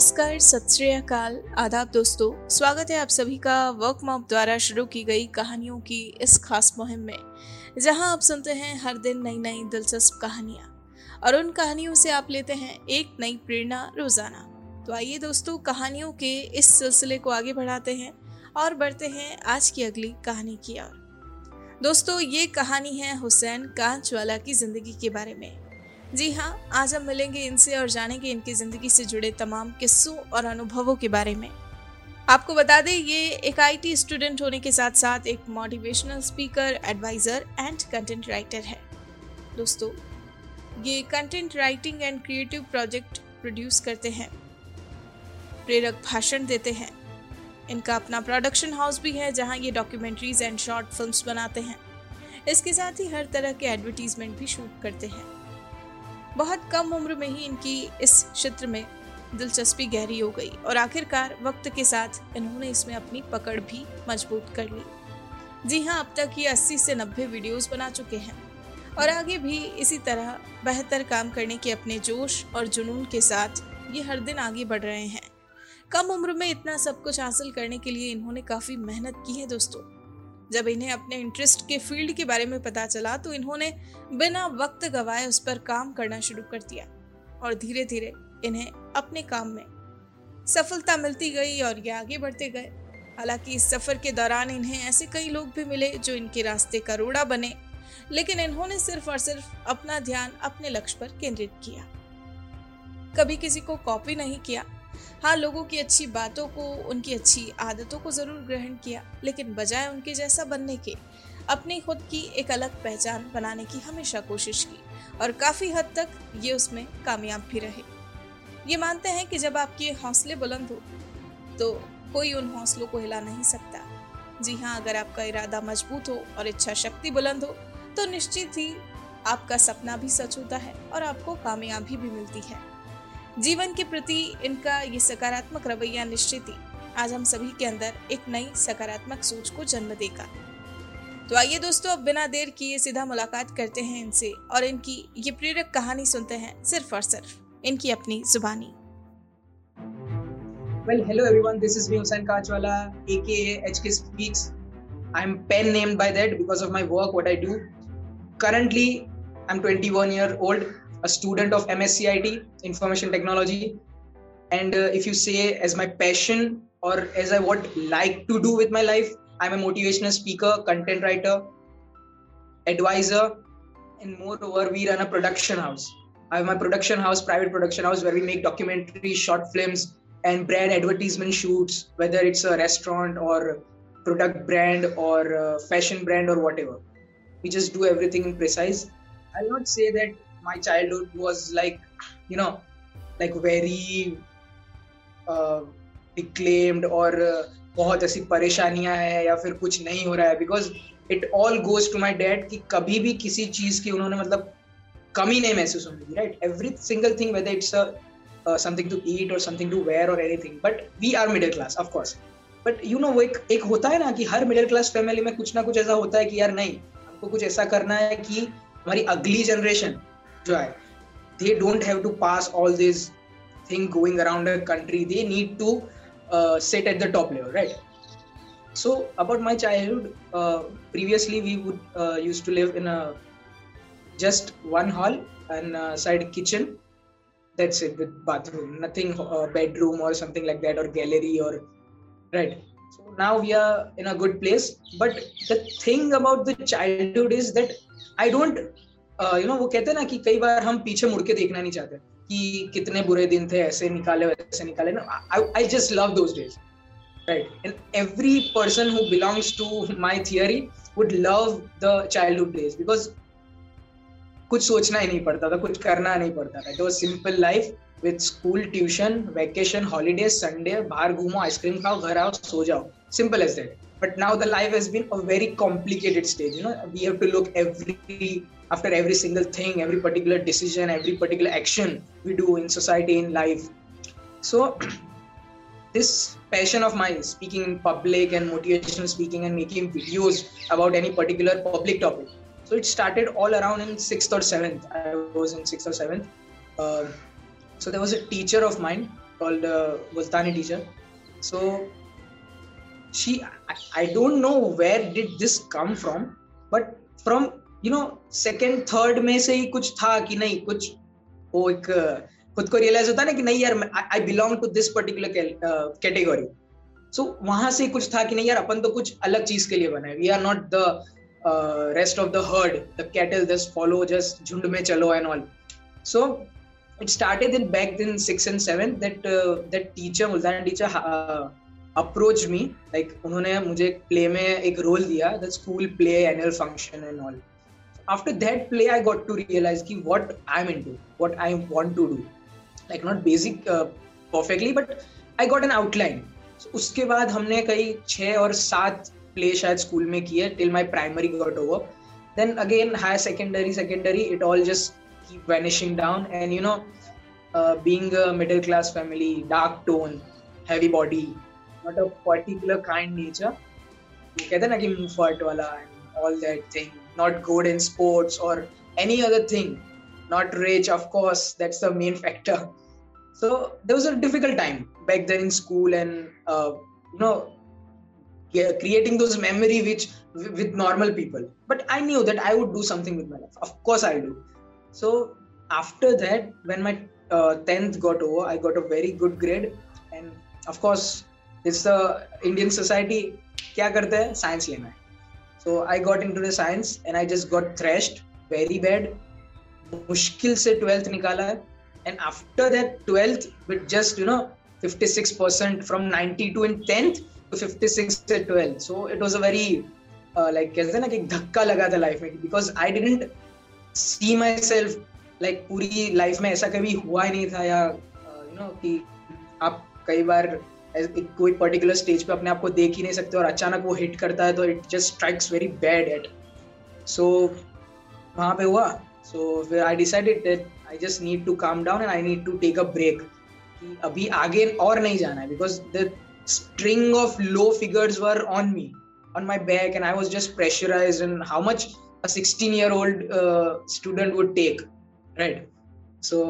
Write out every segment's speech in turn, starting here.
नमस्कार, सत श्रीकाल आदाब दोस्तों, स्वागत है आप सभी का वर्क मॉप द्वारा शुरू की गई कहानियों की इस खास मुहिम में, जहाँ आप सुनते हैं हर दिन नई नई दिलचस्प कहानियाँ। और उन कहानियों से आप लेते हैं एक नई प्रेरणा, रोज़ाना। तो आइए दोस्तों, कहानियों के इस सिलसिले को आगे बढ़ाते हैं और बढ़ते हैं आज की अगली कहानी की ओर। दोस्तों, ये कहानी है हुसैन कांचवाला की ज़िंदगी के बारे में। जी हाँ आज हम मिलेंगे इनसे और जानेंगे इनकी ज़िंदगी से जुड़े तमाम किस्सों और अनुभवों के बारे में। आपको बता दें, ये एक आईटी स्टूडेंट होने के साथ साथ एक motivational speaker advisor and content writer है। दोस्तों, ये content writing and creative project produce करते हैं। प्रेरक भाषण देते हैं। इनका अपना प्रोडक्शन हाउस भी है, जहाँ ये डॉक्यूमेंट्रीज एंड शॉर्ट फिल्म्स बनाते हैं। इसके साथ ही हर तरह के एडवर्टीजमेंट भी शूट करते हैं। बहुत कम उम्र में ही इनकी इस क्षेत्र में दिलचस्पी गहरी हो गई और आखिरकार वक्त के साथ इन्होंने इसमें अपनी पकड़ भी मज़बूत कर ली। जी हाँ अब तक ये 80 से 90 वीडियोस बना चुके हैं और आगे भी इसी तरह बेहतर काम करने के अपने जोश और जुनून के साथ ये हर दिन आगे बढ़ रहे हैं। कम उम्र में इतना सब कुछ हासिल करने के लिए इन्होंने काफ़ी मेहनत की है दोस्तों। जब इन्हें अपने इंटरेस्ट के फ़ील्ड के बारे में पता चला तो इन्होंने बिना वक्त गवाए उस पर काम करना शुरू कर दिया और धीरे धीरे इन्हें अपने काम में सफलता मिलती गई और ये आगे बढ़ते गए। हालाँकि इस सफ़र के दौरान इन्हें ऐसे कई लोग भी मिले जो इनके रास्ते का रोड़ा बने, लेकिन इन्होंने सिर्फ़ और सिर्फ़ अपना ध्यान अपने लक्ष्य पर केंद्रित किया। कभी किसी को कॉपी नहीं किया हाँ लोगों की अच्छी बातों को, उनकी अच्छी आदतों को ज़रूर ग्रहण किया, लेकिन बजाय उनके जैसा बनने के, अपनी खुद की एक अलग पहचान बनाने की हमेशा कोशिश की, और काफ़ी हद तक ये उसमें कामयाब भी रहे। ये मानते हैं कि जब आपके हौसले बुलंद हो तो कोई उन हौसलों को हिला नहीं सकता। जी हाँ अगर आपका इरादा मज़बूत हो और इच्छा शक्ति बुलंद हो तो निश्चित ही आपका सपना भी सच होता है और आपको कामयाबी भी मिलती है। जीवन के प्रति इनका ये सकारात्मक रवैया निश्चित ही आज हम सभी के अंदर एक नई सकारात्मक सोच को जन्म देगा तो आइए दोस्तों अब बिना देर किए सीधा मुलाकात करते हैं इनसे और इनकी ये प्रेरक कहानी सुनते हैं सिर्फ़ और सिर्फ़ इनकी अपनी जुबानी Well, hello everyone. This is me, Hussain Kachwala, aka HK Speaks. I'm pen named by that because of my work, what I do. Currently, I'm 21 year old a student of MSCIT, Information Technology. And uh, if you say as my passion or as I would like to do with my life, I'm a motivational speaker, content writer, advisor, and moreover, we run a production house. I have my production house, private production house, where we make documentaries, short films, and brand advertisement shoots, whether it's a restaurant or product brand or fashion brand or whatever. We just do everything in precise. I'll not say that my childhood was like you know like very uh, declaimed और uh, बहुत ऐसी परेशानियाँ हैं या फिर कुछ नहीं हो रहा है because it all goes to my dad कि कभी भी किसी चीज़ की उन्होंने मतलब कमी नहीं महसूस होने दी right every single thing whether it's something to eat और समथिंग टू वेयर और anything but we are middle class of course but you know वो एक एक होता है ना कि हर मिडिल क्लास फैमिली में कुछ ना कुछ ऐसा होता है कि यार नहीं हमको कुछ ऐसा करना है कि हमारी अगली generation joy they don't have to pass all these thing going around a country. They need to uh, sit at the top level right? So about my childhood uh, previously we would uh, used to live in a just one hall and a side kitchen. That's it with bathroom. Nothing uh, bedroom or something like that or gallery or right? So now we are in a good place. But the thing about the childhood is that i don't you know वो कहते हैं ना कि कई बार हम पीछे मुड़ के देखना नहीं चाहते कि कितने बुरे दिन थे, ऐसे निकाले, वैसे निकाले। ना I just love those days right? And every person who belongs to my theory would love the childhood days because कुछ सोचना ही नहीं पड़ता था, कुछ करना नहीं पड़ता था। It was simple life with school tuition vacation holiday Sunday बाहर घूमो आइसक्रीम खाओ, घर आओ, सो जाओ। Simple as that but now the life has been a very complicated stage you know we have to look every after every single thing every particular decision every particular action we do in society in life. So this passion of mine speaking in public and motivational speaking and making videos about any particular public topic. So it started all around in sixth or seventh. I was in sixth or seventh. Uh, so there was a teacher of mine called uh, Multani teacher. So she, I, I don't know where did this come from, but from you know second third में से ही कुछ था कि नहीं, कुछ वो एक, खुद को रियलाइज़ होता ना कि नहीं यार I belong to this particular category so वहाँ से कुछ था कि नहीं यार, अपन तो कुछ अलग चीज़ के लिए बनाए we are not the rest of the herd the cattle does follow just झुंड में चलो and all so it started in back then six and seven that that teacher Multan teacher approach me like उन्होंने मुझे play में एक role दिया the school play annual function and all after that play I got to realize कि what I'm into what I want to do like not basic uh, perfectly but I got an outline so, उसके बाद हमने कई छः और सात play शायद school में किए till my primary got over then again higher secondary secondary it all just keep vanishing down and you know uh, being a middle class family dark tone heavy body not a particular kind nature कहते ना कि मुफट वाला and all that thing not good in sports or any other thing not rich of course that's the main factor. So there was a difficult time back then in school and uh, you know creating those memory which with normal people. But i knew that i would do something with my life. Of course i'll do. So after that when my uh, 10th got over i got a very good grade. And of course it's the indian society kya karte hai? Science lena hai so i got into the science and i just got thrashed very bad. मुश्किल से twelfth निकाला है। And after that twelfth with just you know 56% from 92 in 10th to 56 at 12 so it was a very uh, like कहते ना कि धक्का लगा था लाइफ में। Because I didn't see myself like पूरी लाइफ में ऐसा कभी हुआ ही नहीं था या यू नो कि आप कई बार कोई पर्टिकुलर स्टेज पे अपने आप को देख ही नहीं सकते और अचानक वो हिट करता है तो it just strikes very bad at so वहाँ पे हुआ। So I decided that I just need to calm down and I need to take a break अभी आगे और नहीं जाना है because the string of low figures were on me on my back and I was just pressurise and how much a sixteen year old student would take right so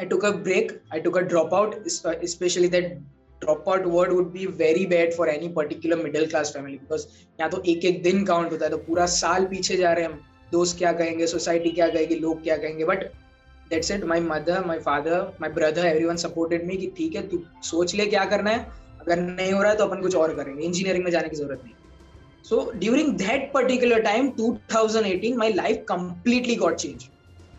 I took a break I took a drop out specially that dropout word would be very bad for any particular middle class family because यहाँ तो एक एक दिन count होता है तो पूरा साल पीछे जा रहे हैं हम। दोस्त क्या कहेंगे सोसाइटी क्या कहेगी, लोग क्या कहेंगे? But that's it my mother my father my brother everyone supported me कि ठीक है, तू सोच ले क्या करना है। अगर नहीं हो रहा है तो अपन कुछ और करेंगे। इंजीनियरिंग में जाने की ज़रूरत नहीं। So during that particular time 2018 my life completely got change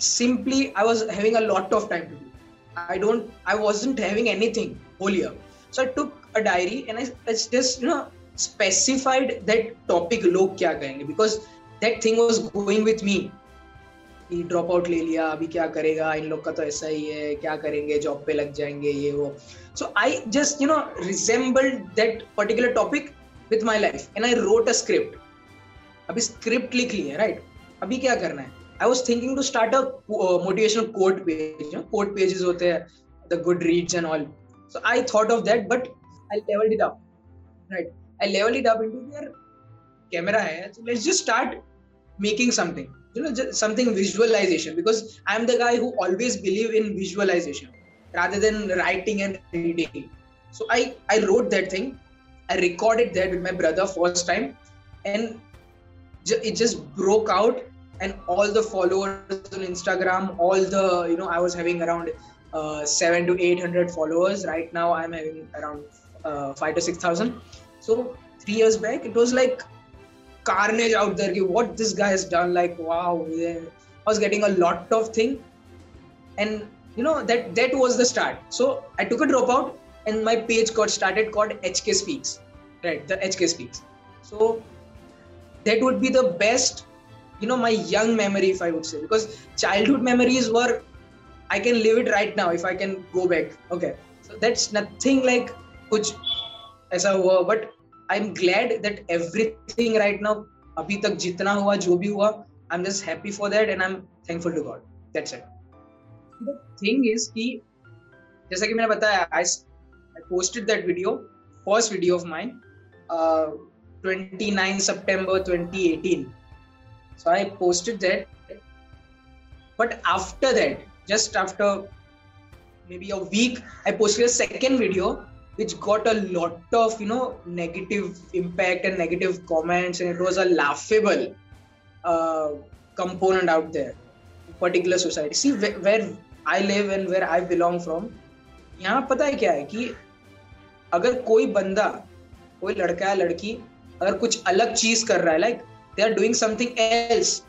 simply, i was having a lot of time to do. I don't, i wasn't having anything whole year. So i took a diary and i, I just you know specified that topic log kya kahenge because that thing was going with me. Drop out ले लिया अभी क्या करेगा? इन लोग का तो ऐसा ही है क्या करेंगे? जॉब पे लग जाएँगे ये वो। So I just you know resembled that particular topic with my life and I wrote a script अभी स्क्रिप्ट लिख ली है राइट अभी क्या करना है? I was thinking to start a motivational quote page quote pages होते हैं the Goodreads and all So I thought of that, but I leveled it up. Right. I leveled it up into their camera. So let's just start making something. You know, just something visualization because I'm the guy who always believe in visualization rather than writing and reading. So I, I wrote that thing. I recorded that with my brother first time and it just broke out and all the followers on Instagram, all the, you know, I was having around uh, 7 to 800 followers. Right now i'm having around uh, 5 to 6000 so 3 years back it was like carnage out there what this guy has done like wow i was getting a lot of thing. And you know that that was the start. So i took a dropout and my page got started called hk speaks. Right the hk speaks. So that would be the best you know my young memory if i would say. Because childhood memories were i can live it right now if i can go back. Okay. So that's nothing like kuch aisa hua but I am glad that everything right now अभी तक जितना हुआ, जो भी हुआ I am just happy for that and I am thankful to God that's it the thing is कि जैसा कि मैंने बताया I I posted that video first video of mine 29 September 2018 so I posted that, but after that just after maybe a week, I posted a second video which got a lot of you know negative impact and negative comments, and it was a laughable uh, component out there. Particular society. See where, where I live and where I belong from. यहाँ पता है क्या है कि अगर कोई बंदा कोई लड़का या लड़की अगर कुछ अलग चीज़ कर रहा है like they are doing something else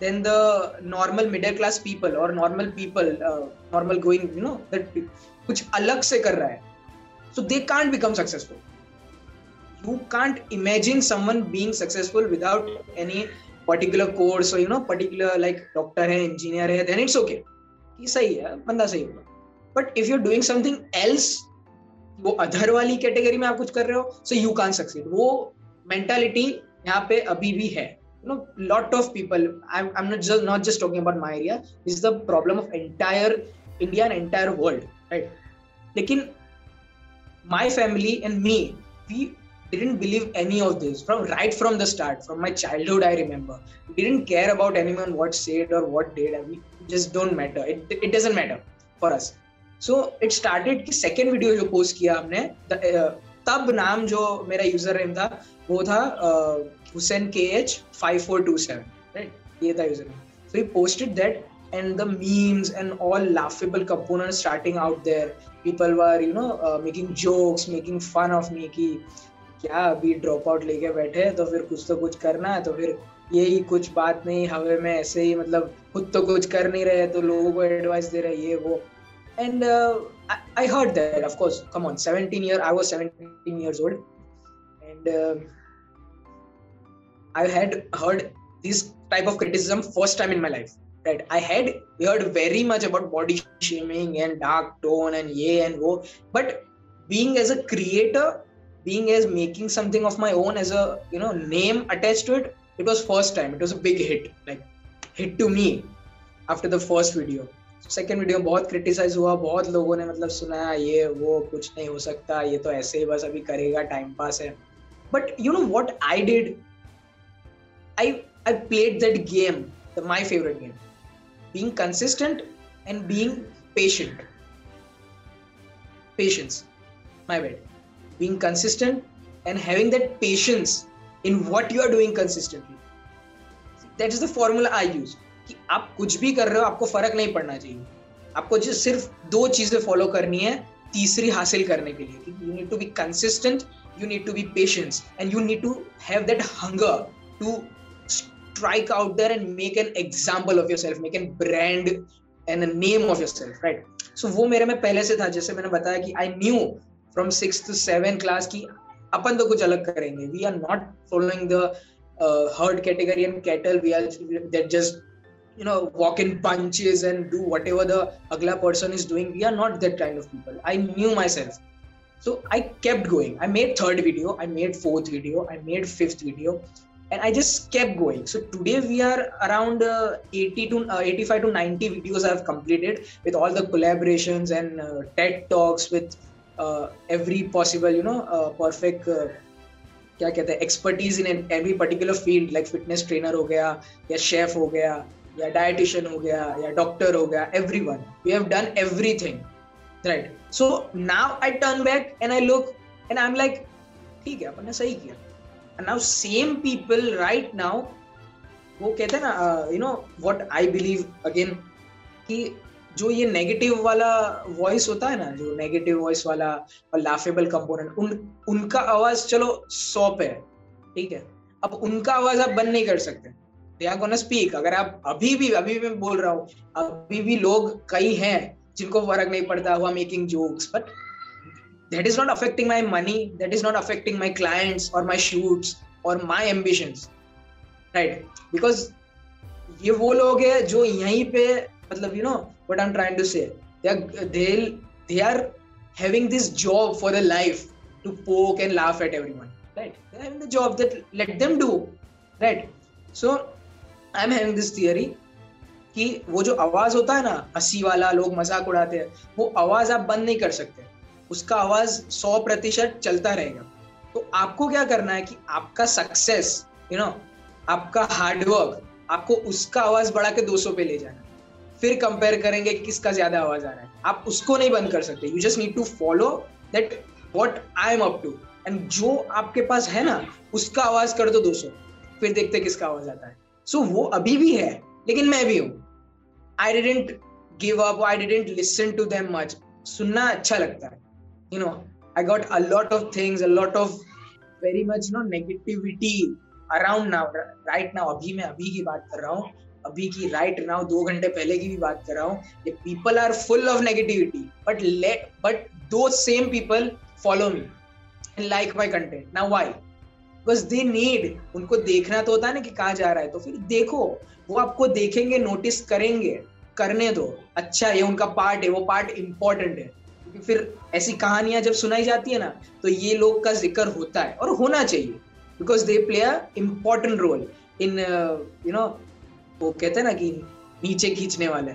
than the normal middle class people or normal people uh, normal going you know that कुछ अलग से कर रहा है so they can't become successful you can't imagine someone being successful without any particular course or you know particular like doctor है engineer है then it's okay ये सही है बंदा सही होगा but if you doing something else वो other वाली कैटेगरी में आप कुछ कर रहे हो सो यू कान सक्सीड वो मेंटालिटी यहाँ पे अभी भी है know lot of people i'm, I'm not just not just talking about my area this is the problem of entire india and entire world right lekin my family and me we didn't believe any of this from right from the start from my childhood i remember we didn't care about anyone what said or what did we just don't matter it, it doesn't matter for us so it started कि second video जो post किया हमने तब नाम जो मेरा user name था वो था हुसैन के H five four two seven right ये था user name so he posted that and the memes and all laughable components starting out there people were you know uh, making jokes making fun of me कि क्या अभी drop out लेके बैठे तो फिर कुछ तो कुछ करना है तो फिर यही कुछ बात नहीं हवे में ऐसे ही मतलब खुद तो कुछ कर नहीं रहे तो लोगों को एडवाइस दे रहे ये वो and uh, I, I heard that of course come on 17 year i was 17 years old and uh, I had heard this type of criticism first time in my life. Right, I had heard very much about body shaming and dark tone and ye and wo, but being as a creator, being as making something of my own as a you know name attached to it, it was first time. It was a big hit, like hit to me after the first video. Second video बहुत criticise हुआ बहुत लोगों ने मतलब सुना ये वो कुछ नहीं हो सकता ये तो ऐसे ही बस अभी करेगा टाइम पास है but you know what I did I I played that game, the my favorite game. Being consistent and being patient. Patience. My bad. Being consistent and having that patience in what you are doing consistently. That is the formula I use. कि आप कुछ भी कर रहे हो आपको फर्क नहीं पड़ना चाहिए आपको जो सिर्फ दो चीजें फॉलो करनी है तीसरी हासिल करने के लिए you need to be consistent you need to be patience and you need to have that hunger to strike out there and make an example of yourself make a brand and a name of yourself right so वो मेरे में पहले से था जैसे मैंने बताया कि I knew from sixth to seventh class कि अपन तो कुछ अलग करेंगे we are not following the uh, herd category and cattle we are that just you know walk in punches and do whatever the agla person is doing we are not that kind of people i knew myself so i kept going i made third video i made fourth video i made fifth video and I just kept going. So today we are around uh, 80 to uh, 85 to 90 videos I've completed with all the collaborations and uh, TED talks with uh, every possible, you know, uh, perfect. Uh, क्या कहते हैं expertise in every particular field like fitness trainer हो गया या chef हो गया या dietitian हो गया या डॉक्टर हो गया everyone we have done everything right so now I turn back and I look and I am like ठीक है अपन ने सही किया Now same people right now, वो कहते हैं ना you know what I believe again कि जो ये नेगेटिव वाला वॉइस होता है ना, जो नेगेटिव वॉइस वाला और लाफेबल कंपोनेंट उन, उनका आवाज़ चलो सौप है, ठीक है? अब उनका आवाज़ आप बंद नहीं कर सकते। दे स्पीक अगर आप अभी भी अभी भी मैं बोल रहा हूँ, अभी भी लोग कई हैं जिनको फ़र्क नहीं पड़ता हुआ making jokes but that is not affecting my money that is not affecting my clients or my shoots or my ambitions right because ये वो लोग हैं जो यहीं पे मतलब you know what I'm trying to say they are they they are having this job for their life to poke and laugh at everyone right they're having the job that let them do right so I'm having this theory कि वो जो आवाज़ होता है ना हँसी वाला लोग मज़ाक उड़ाते हैं वो आवाज़ आप बंद नहीं कर सकते उसका आवाज़ सौ प्रतिशत चलता रहेगा। तो आपको क्या करना है कि आपका सक्सेस यू नो आपका हार्डवर्क आपको उसका आवाज़ बढ़ा के 200 पे ले जाना। फिर कंपेयर करेंगे किसका ज़्यादा आवाज़ आ रहा है। आप उसको नहीं बंद कर सकते। You just need to follow that what I am up to and जो आपके पास है ना उसका आवाज़ कर दो दोस्तों फिर देखते किसका आवाज़ आता है। सो so, वो अभी भी है लेकिन मैं भी हूँ। I didn't give up I didn't listen to them much सुनना अच्छा लगता है। You know I got a lot of things a lot of very much no negativity around now right now अभी मैं अभी की बात कर रहा हूँ, अभी की राइट नाउ दो घंटे पहले की भी बात कर रहा हूँ, ये people are full of negativity but let but those same people follow me and like my content now why because they need उनको देखना तो होता है ना कि कहाँ जा रहा है तो फिर देखो, वो आपको देखेंगे नोटिस करेंगे, करने दो। अच्छा ये उनका पार्ट है, वो पार्ट इंपॉर्टेंट है। क्योंकि फिर ऐसी कहानियाँ जब सुनाई जाती है ना तो ये लोग का ज़िक्र होता है और होना चाहिए because they play a important role in you know वो कहते हैं ना कि नीचे खींचने वाले।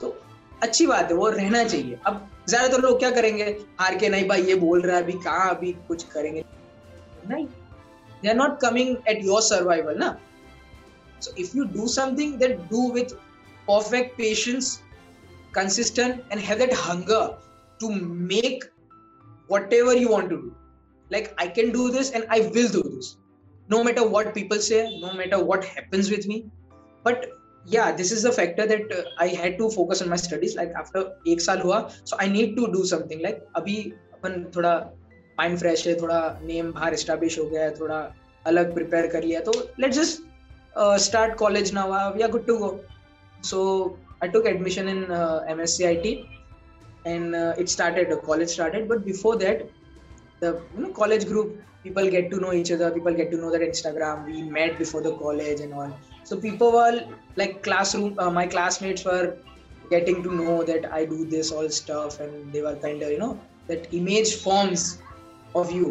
तो अच्छी बात है, वो रहना चाहिए। अब ज़्यादातर लोग क्या करेंगे? हार के, नहीं भाई, ये बोल रहा है, अभी कहाँ, अभी कुछ करेंगे? नहीं they are not coming at your survival ना। So if you do something that do with perfect patience consistent, and have that hunger. to make whatever you want to do like i can do this and i will do this no matter what people say no matter what happens with me but yeah this is the factor that uh, i had to focus on my studies like after एक साल हुआ so i need to do something like अभी अपन थोड़ा mind fresh है थोड़ा name बाहर establish हो गया है थोड़ा अलग प्रिपेयर कर लिया तो let just start college now we are good to go so I took admission in uh, MSCIT, and uh, it started college started. But before that the you know, college group people get to know each other. People get to know that instagram we met before the college and all. So people were like classroom uh, my classmates were getting to know that i do this all stuff. And they were kind of you know that image forms of you.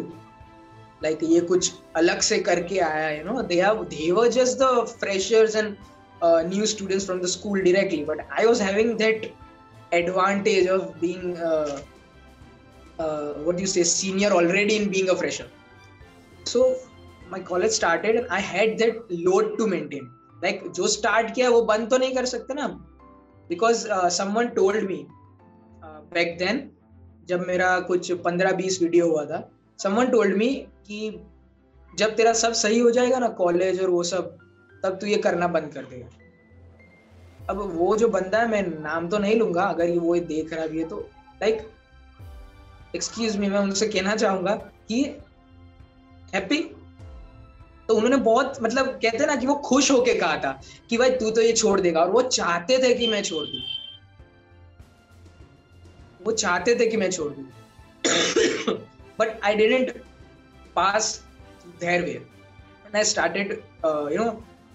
Like ye kuch alag se karke aaya you know. They have they were just the freshers and uh, new students from the school directly. But i was having that advantage of being uh, uh, what do you say senior already in being a fresher. So my college started and I had that load to maintain. like, जो start किया वो बंद तो नहीं कर सकते ना because someone told me back then जब मेरा कुछ पंद्रह बीस वीडियो हुआ था समवन टोल्ड मी कि जब तेरा सब सही हो जाएगा ना कॉलेज और वो सब तब तू ये करना बंद कर देगा अब वो जो बंदा है, मैं नाम तो नहीं लूँगा, अगर ये वो देख रहा भी है तो लाइक एक्सक्यूज मी मैं उनसे कहना चाहूँगा कि हैप्पी तो उन्होंने बहुत मतलब कहते ना कि वो खुश होके कहा था कि भाई तू तो ये छोड़ देगा, और वो चाहते थे कि मैं छोड़ दू। वो चाहते थे कि मैं छोड़ दू। But I didn't pass their way I started you know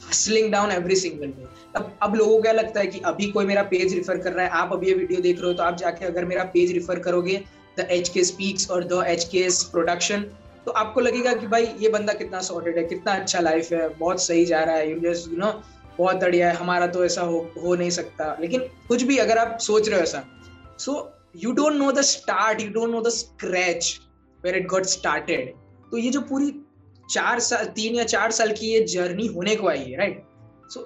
hustling down every single day अब अब लोगों को क्या लगता है कि अभी कोई मेरा पेज रिफर कर रहा है? आप अभी ये वीडियो देख रहे हो तो आप जाके अगर मेरा पेज रिफर करोगे द एच के स्पीक्स और द एच के प्रोडक्शन तो आपको लगेगा कि भाई, ये बंदा कितना सॉर्टेड है, कितना अच्छा लाइफ है, बहुत सही जा रहा है यू जस्ट यू नो बहुत बढ़िया है, हमारा तो ऐसा हो हो नहीं सकता। लेकिन कुछ भी अगर आप सोच रहे हो ऐसा so you don't know the start you don't know the scratch where it got started तो ये जो पूरी चार साल तीन या चार साल की ये जर्नी होने को आई है राइट सो so,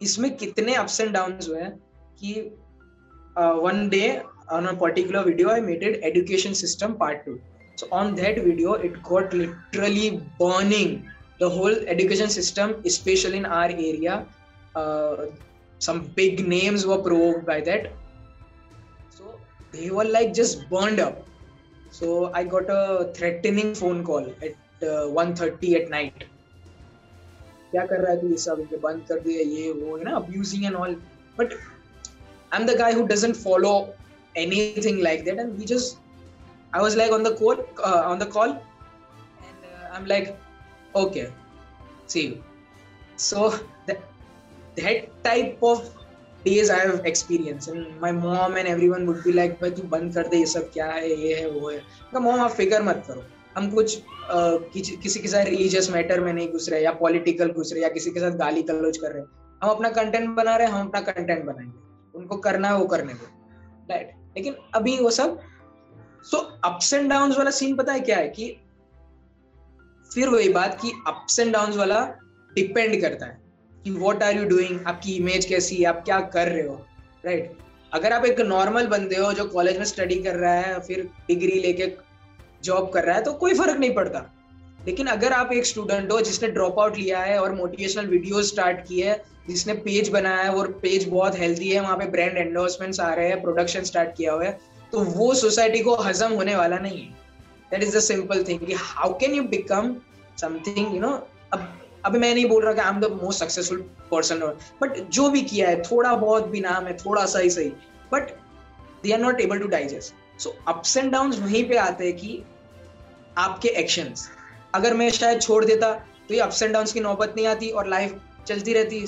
इसमें कितने अप्स एंड डाउन हुए हैं कि one day on a particular video I made it education system part two so on that video it got literally burning the whole education system special in our area some big names were prove by that so they were like just burned up so I got a threatening phone call at uh, 1:30 at night. क्या कर रहा है तू ये सब इनके बंद कर दिया ये वो है ना abusing and all but I am the guy who doesn't follow anything like that and we just I was like on the call, uh, on the call, and uh, I'm like, okay, see you. So that type of days I have experienced, and my mom and everyone would be like, भाई तू बंद कर दे ये सब क्या है ये है वो है तो मॉम आप फ़िक्र मत करो हम कुछ uh, किसी किसी के साथ रिलीजियस मैटर में नहीं घुस रहे या पॉलिटिकल घुस रहे या किसी के साथ गाली गलौज कर रहे। हम अपना कंटेंट बना रहे हम अपना कंटेंट बनाएँगे। उनको करना है वो करने दो राइट लेकिन अभी वो सब सो अप्स एंड डाउन वाला सीन पता है क्या है? कि फिर वही बात कि अप्स एंड डाउन वाला डिपेंड करता है। कि व्हाट आर यू डूइंग आपकी इमेज कैसी है? आप क्या कर रहे हो? Right right? अगर आप एक नॉर्मल बंदे हो जो कॉलेज में स्टडी कर रहा है फिर डिग्री लेके जॉब कर रहा है तो कोई फ़र्क नहीं पड़ता। लेकिन अगर आप एक स्टूडेंट हो जिसने ड्रॉप आउट लिया है और मोटिवेशनल वीडियो स्टार्ट की है, जिसने पेज बनाया है और पेज बहुत हेल्दी है, वहाँ पे ब्रांड एंडोर्समेंट्स आ रहे हैं प्रोडक्शन स्टार्ट किया हुआ है तो वो सोसाइटी को हजम होने वाला नहीं है। That is the simple thing how can you become something you know अब अभी मैं नहीं बोल रहा कि I am the most successful person but जो भी किया है, थोड़ा बहुत भी नाम है, थोड़ा सा ही सही but they are not able to digest so ups and down वहीं पे आते हैं कि आपके एक्शंस अगर मैं शायद छोड़ देता तो ये अप्स एंड डाउन की नौबत नहीं आती और लाइफ चलती रहती।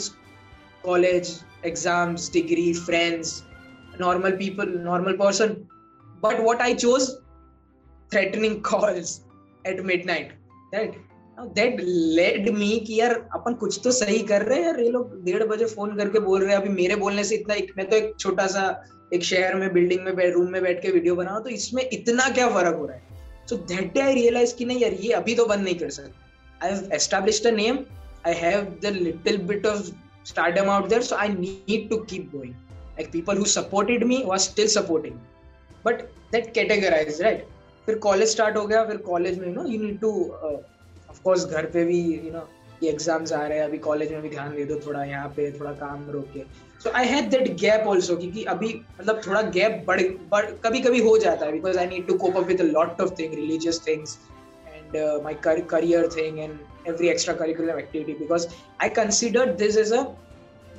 College exams degree friends normal people normal person but what I chose threatening calls at midnight right that led me कि यार अपन कुछ तो सही कर रहे हैं। यार ये लोग डेढ़ बजे फ़ोन करके बोल रहे हैं। अभी मेरे बोलने से इतना एक, मैं तो एक छोटा सा एक शहर में बिल्डिंग में रूम में बैठ के वीडियो बना रहा तो इसमें इतना क्या फ़र्क हो रहा है? So that day I realise कि नहीं यार, ये अभी तो बंद नहीं कर सकते। I have established a name I have the little bit of stardom out there, so i need to keep going. Like, people who supported me was still supporting but that categorized, right? फिर college start हो गया, फिर college में you know you need to of course घर पे भी you know ये exams आ रहे हैं, अभी कॉलेज में भी ध्यान दे दो थोड़ा, यहाँ पे थोड़ा काम रोक के। So I had that gap also क्योंकि अभी मतलब थोड़ा गैप बढ़ बढ़ कभी कभी हो जाता है because I need to cope up with lot of thing religious things and my career thing and every extra curricular activity because I consider this is a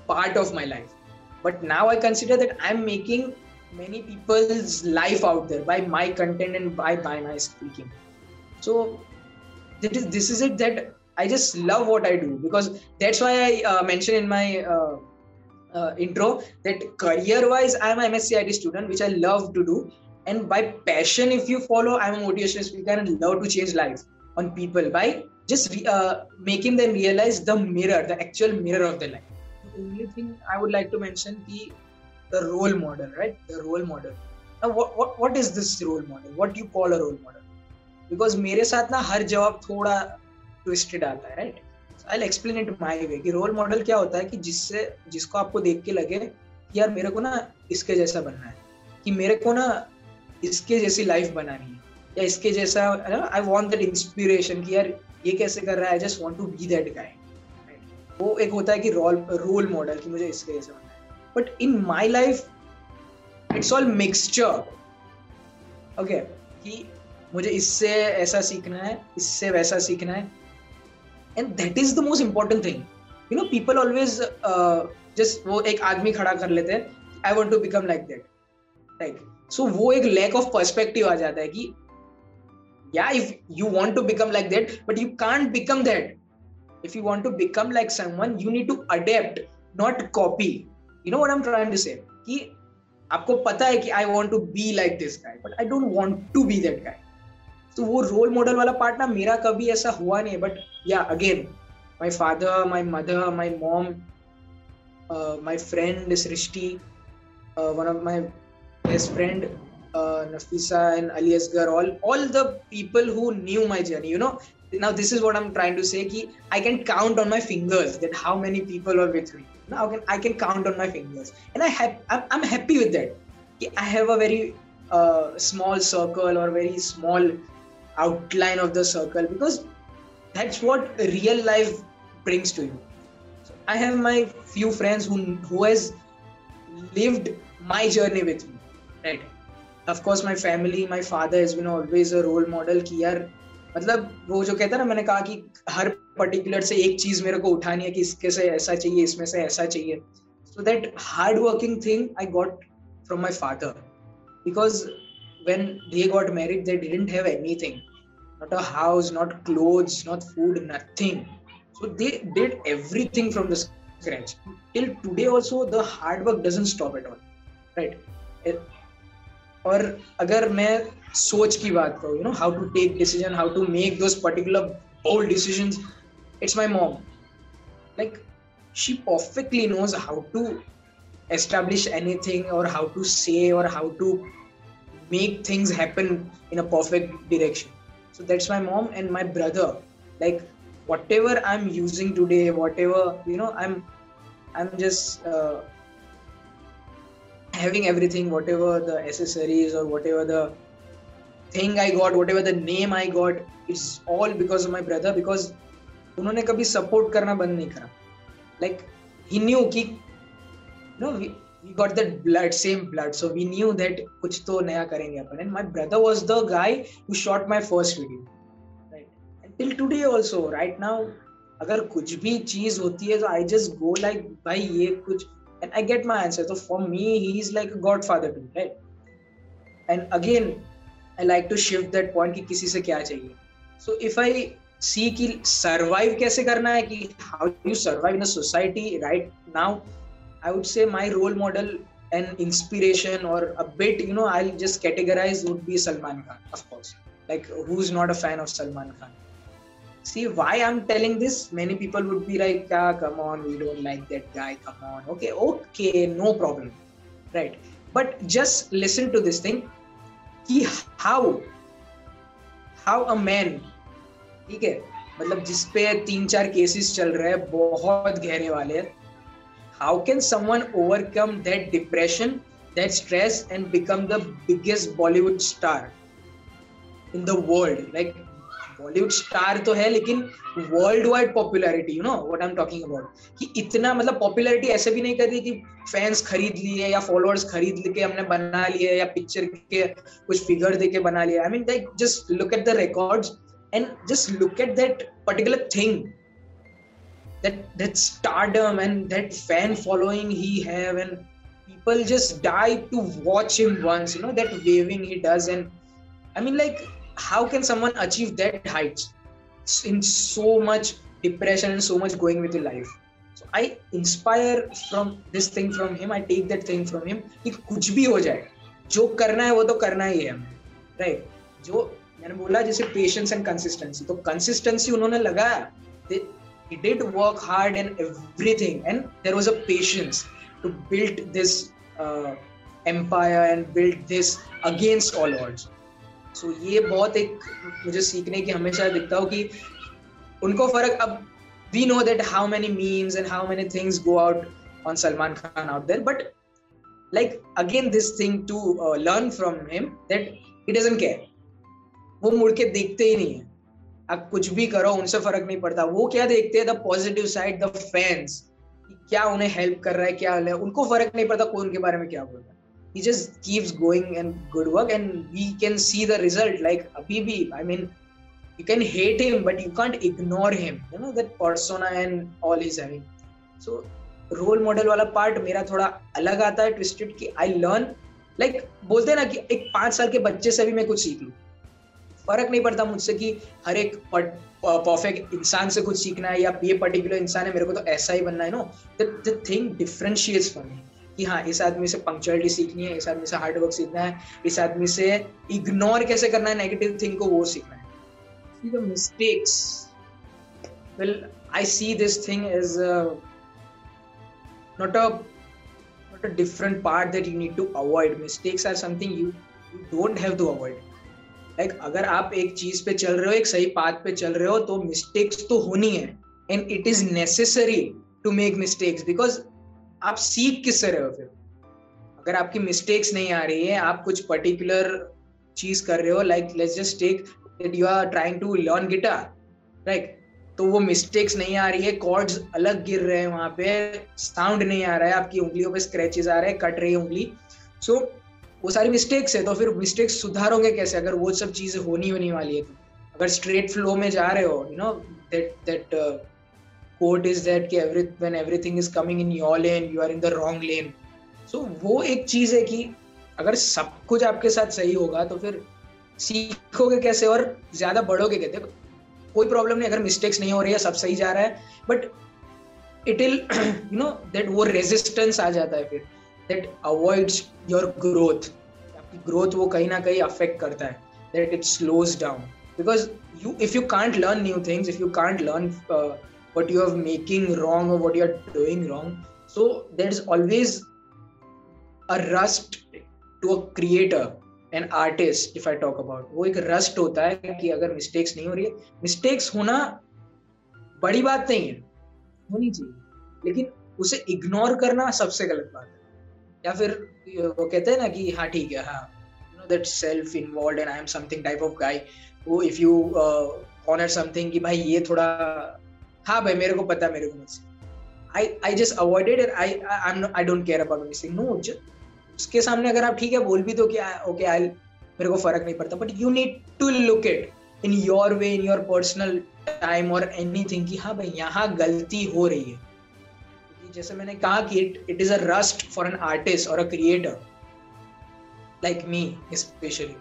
part of my life but now I consider that I am making many people's life out there by my content and by by my speaking. So that is this is it that I just love what I do because that's why I uh, mentioned in my uh, uh, intro that career wise I'm a MSc student, which I love to do. And by passion, if you follow, I'm a motivational speaker and love to change lives on people by just re- uh, making them realize the mirror, the actual mirror of their life. The only thing I would like to mention the the role model, right? The role model. Now, what, what, what is this role model? What do you call a role model? Because मेरे साथ ना हर जवाब थोड़ा twisted आता है right I explain it my way कि role model क्या होता है कि जिससे, जिसको आपको देख के लगे कि यार मेरे को ना इसके जैसा बनना है, कि मेरे को ना इसके जैसी लाइफ बनानी है, या इसके जैसा आई वॉन्ट दैट इंस्पिरेशन कि यार ये कैसे कर रहा है I just want to be that guy वो एक होता है कि रोल रोल मॉडल कि मुझे इसके जैसा बनना है। But in my life it's all mixture okay कि मुझे इससे ऐसा सीखना है, इससे वैसा सीखना है and that is the most important thing you know people always just वो एक आदमी खड़ा कर लेते हैं I want to become like that right so वो एक लैक ऑफ़ पर्सपेक्टिव आ जाता है कि या if you want to become like that but you can't become that if you want to become like someone, you need to adapt, not copy. You know what i'm trying to say? आपको पता है कि I want to be like this guy but I don't want to be that guy तो वो role model वाला part ना मेरा कभी ऐसा हुआ नहीं but yeah again my father my mother my mom my friend Srishti one of my best friend Nafisa and Ali Asgar all all the people who knew my journey you know now this is what am trying to say I can count on my fingers that how many people are with me now can I can count on my fingers and I I am happy with that कि I have a very small circle और very small outline of the circle because that's what real life brings to you so i have my few friends who who has lived my journey with me right of course my family my father has been always a role model कि यार मतलब वो जो कहता है ना मैंने कहा कि हर पर्टिकुलर से एक चीज मेरे को उठानी है कि इसके से ऐसा चाहिए इसमें से ऐसा चाहिए so that hard working thing I got from my father because when they got married, they didn't have anything not a house, not clothes, not food, nothing. So they did everything from the scratch. Till today, also, the hard work doesn't stop at all. Right? और अगर मैं सोच की बात करूँ you know how to take decision how to make those particular bold decisions it's my mom like she perfectly knows how to establish anything or how to say or how to make things happen in a perfect direction so that's my mom and my brother like whatever i'm using today whatever you know i'm i'm just uh, having everything, whatever the accessories or whatever the thing I got, whatever the name I got, it's all because of my brother. Because उन्होंने कभी support करना बंद नहीं करा like he knew कि no we got that blood same blood so we knew that कुछ तो नया करेंगे अपन and my brother was the guy who shot my first video right and till today also right now अगर कुछ भी चीज़ होती है तो आई जस्ट गो लाइक भाई ये कुछ and I get my answer. So for me, he's like a godfather to me, right? And again, I like to shift that point कि किसी से क्या चाहिए. So if I see कि survive कैसे करना है कि you survive in a society right now, I would say my role model and inspiration or a bit, you know, I'll just categorize would be Salman Khan, of course. Like who's not a fan of Salman Khan? see why i'm telling this many people would be like ah, come on we don't like that guy come on okay okay no problem right but just listen to this thing कि how how a man ठीक है मतलब जिसपे तीन चार cases चल रहे हैं बहुत गहरे वाले how can someone overcome that depression that stress and become the biggest Bollywood star in the world like Bollywood star तो है, लेकिन world wide popularity you know what I am talking about कि इतना मतलब पॉपुलैरिटी ऐसे भी नहीं कर रही कि फैंस खरीद लिए या फॉलोअर्स खरीद के हमने बना लिए या पिक्चर के कुछ फिगर दे के बना लिया I mean like just look at the records and just look at that particular thing that that stardom and that fan following he have and people just die to watch him once you know that waving he does and i mean like how can someone achieve that heights in so much depression and so much going with your life so i inspire from this thing from him i take that thing from him कि कुछ भी हो जाए जो करना है वो तो करना ही है हमें राइट right? जो मैंने बोला जैसे पेशेंस एंड कंसिस्टेंसी तो कंसिस्टेंसी उन्होंने लगाया He did work hard and everything and there was a patience to build this uh, empire and build this against all odds. So so, ये बहुत एक मुझे सीखने की हमेशा दिखता हो कि उनको फ़र्क अब we know that how many memes and how many things go out on Salman Khan out there but like again this thing to learn from him that he doesn't care वो मुड़ के देखते ही नहीं है। अब कुछ भी करो, उनसे फ़र्क नहीं पड़ता। वो क्या देखते हैं? The positive side the fans क्या उन्हें हेल्प कर रहा है, क्या है? उनको फ़र्क नहीं पड़ता कौन के बारे में क्या बोल रहा है। He just keeps going and good work and we can see the result. Like Abibi I mean, you can hate him, but you can't ignore him. You know, that persona and all he's having so role model वाला part मेरा थोड़ा अलग आता है twisted कि I learn like बोलते हैं ना कि एक पाँच साल के बच्चे से भी मैं कुछ सीख लू। फ़र्क नहीं पड़ता मुझसे कि हर एक परफेक्ट इंसान से कुछ सीखना है या ये पर्टिकुलर इंसान है, मेरे को तो ऐसा ही बनना है no the thing differentiates for me कि हाँ इस आदमी से पंक्चुअलिटी सीखनी है, इस आदमी से हार्ड वर्क सीखना है, इस आदमी से इग्नोर कैसे करना है नेगेटिव थिंग को वो सीखना है। The mistakes well I see this thing is not a not a different part that you need to avoid. Mistakes are something you you don't have to avoid. Like अगर आप एक चीज़ पे चल रहे हो एक सही पाथ पे चल रहे हो तो मिस्टेक्स तो होनी है। And it is necessary to make mistakes because आप सीख किससे रहे हो फिर? अगर आपकी मिस्टेक्स नहीं आ रही है आप कुछ पर्टिकुलर चीज़ कर रहे हो like let's just take that you are trying to learn guitar right तो वो मिस्टेक्स नहीं आ रही है कॉर्ड्स अलग गिर रहे हैं वहाँ पे साउंड नहीं आ रहा है आपकी उंगलियों पे स्क्रैचेस आ रहे हैं कट रही है उंगली। सो so, वो सारी मिस्टेक्स है तो फिर मिस्टेक्स सुधारोगे कैसे? अगर वो सब चीज़ें होनी होनी वाली है तो अगर स्ट्रेट फ्लो में जा रहे हो you know that that quote is that कि every, when everything is coming in your lane, you are in the wrong lane. So, वो एक चीज़ है कि अगर सब कुछ आपके साथ सही होगा तो फिर सीखोगे कैसे और ज़्यादा बढ़ोगे कैसे? कोई प्रॉब्लम नहीं, अगर मिस्टेक्स नहीं हो रही है, सब सही जा रहा है but it will you know that वो रेजिस्टेंस आ जाता है फिर। दैट अवॉइड्स योर ग्रोथ आपकी ग्रोथ वो कहीं ना कहीं अफेक्ट करता है. That it slows down because you if you can't learn new things if you can't learn what you are making wrong or what you are doing wrong, so there's always a rust to a creator an artist if I talk about वो एक rust होता है कि अगर mistakes नहीं हो रही है. मिस्टेक्स होना बड़ी बात नहीं है. होनी चाहिए. लेकिन उसे इग्नोर करना सबसे गलत बात है. या फिर वो कहते हैं ना कि हाँ ठीक है हाँ you know that self involve and I am something type of guy वो इफ़ यू ऑनर समथिंग कि भाई ये थोड़ा हाँ भाई मेरे को पता है मेरे को मुझसे just avoided it. I, I I'm not, I don't care about missing. No, उसके सामने अगर आप ठीक है बोल भी तो कि ओके आई मेरे को फ़र्क नहीं पड़ता but you need to look it in your way in your personal time और एनीथिंग कि हाँ भाई यहाँ गलती हो रही है जैसे मैंने कहा कि it is a rust for an artist और a creator like me specially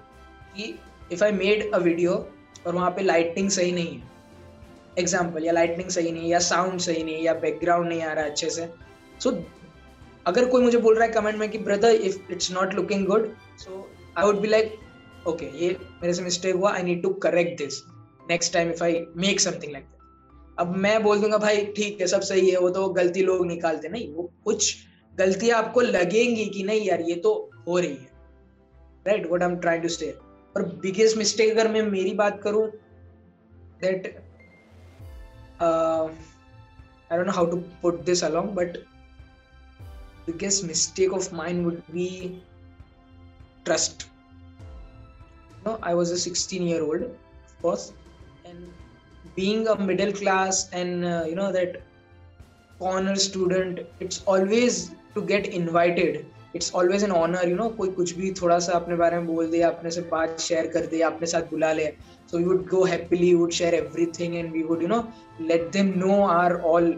कि if I made a video और वहाँ पे लाइटिंग सही नहीं है एग्ज़ाम्पल या लाइटनिंग सही नहीं है या साउंड सही नहीं है या बैकग्राउंड नहीं आ रहा अच्छे से सो so, अगर कोई मुझे बोल रहा है कमेंट में कि brother if it's not looking good so I would be like okay ये मेरे से मिस्टेक हुआ I need to correct this next time if I make something like अब मैं बोल दूँगा, भाई, ठीक है, सब सही है, वो तो गलती लोग निकालते नहीं, वो कुछ गलतियाँ आपको लगेंगी कि नहीं यार, ये तो हो रही है। Right what am try to stay और बिगेस्ट मिस्टेक अगर मैं मेरी बात करूँ that I don't know how to put this along but biggest mistake of mind would be trust no I was a 16 year old of being a middle class and uh, you know that corner student, it's always to get invited. It's always an honour you know कोई कुछ भी थोड़ा सा अपने बारे में बोल दे अपने से बात शेयर कर दे अपने साथ बुला ले so we would go happily would share everything and we would you know let them know our all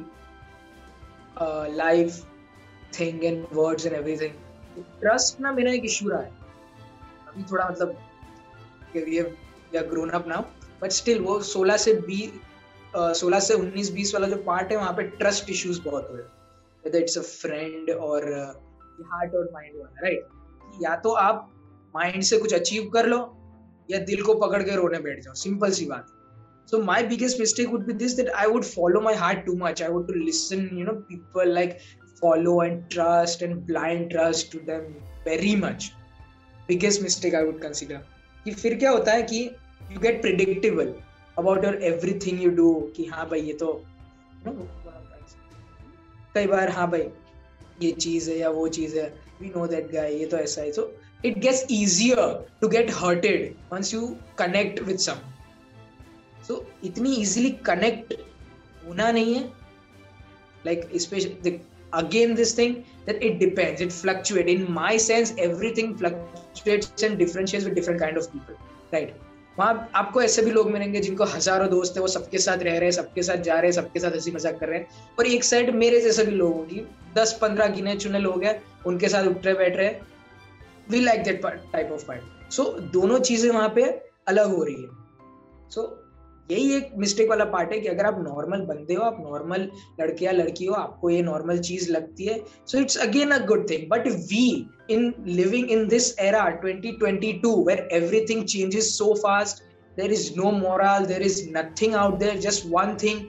life thing and words and everything trust ना मेरा एक इशू रहा है अभी थोड़ा मतलब we have grown up now but still वो 16 से 20 16 से 19 20 वाला जो पार्ट है, वहाँ पे ट्रस्ट इश्यूज़ बहुत हो वेदर इट्स अ फ्रेंड और हार्ट और माइंड वाला राइट या तो आप माइंड से कुछ अचीव कर लो, या दिल को पकड़ के रोने बैठ जाओ। सिंपल सी बात। So my biggest mistake would be this that I would follow my heart too much I would to listen you know people like follow and trust and blind trust to them very much biggest mistake I would consider कि फिर क्या होता है कि you get predictable about your everything you do कि हाँ भाई ये तो कई बार हाँ भाई ये चीज है या वो चीज है वी नो दैट गाय ये तो ऐसा है so it gets easier to get hurted once you connect with some so इतनी इजीली कनेक्ट होना नहीं है like specially again this thing that it depends it fluctuates in my sense everything fluctuates and differentiates with different kind of people right वहाँ आपको ऐसे भी लोग मिलेंगे जिनको हज़ारों दोस्त है वो सबके साथ रह रहे हैं सबके साथ जा रहे हैं सबके साथ हँसी मज़ाक कर रहे हैं। और एक साइड मेरे जैसे भी लोग होंगी दस पंद्रह गिने चुने लोग हैं उनके साथ उठ रहे बैठ रहे we like that type of part so दोनों चीज़ें वहाँ पे अलग हो रही है। सो so, यही एक मिस्टेक वाला पार्ट है कि अगर आप नॉर्मल बंदे हो, आप नॉर्मल लड़के या लड़की हो, आपको ये नॉर्मल चीज़ लगती है। So it's again a good thing but we in living in this era 2022 where everything changes so fast there is no moral there is nothing out there just one thing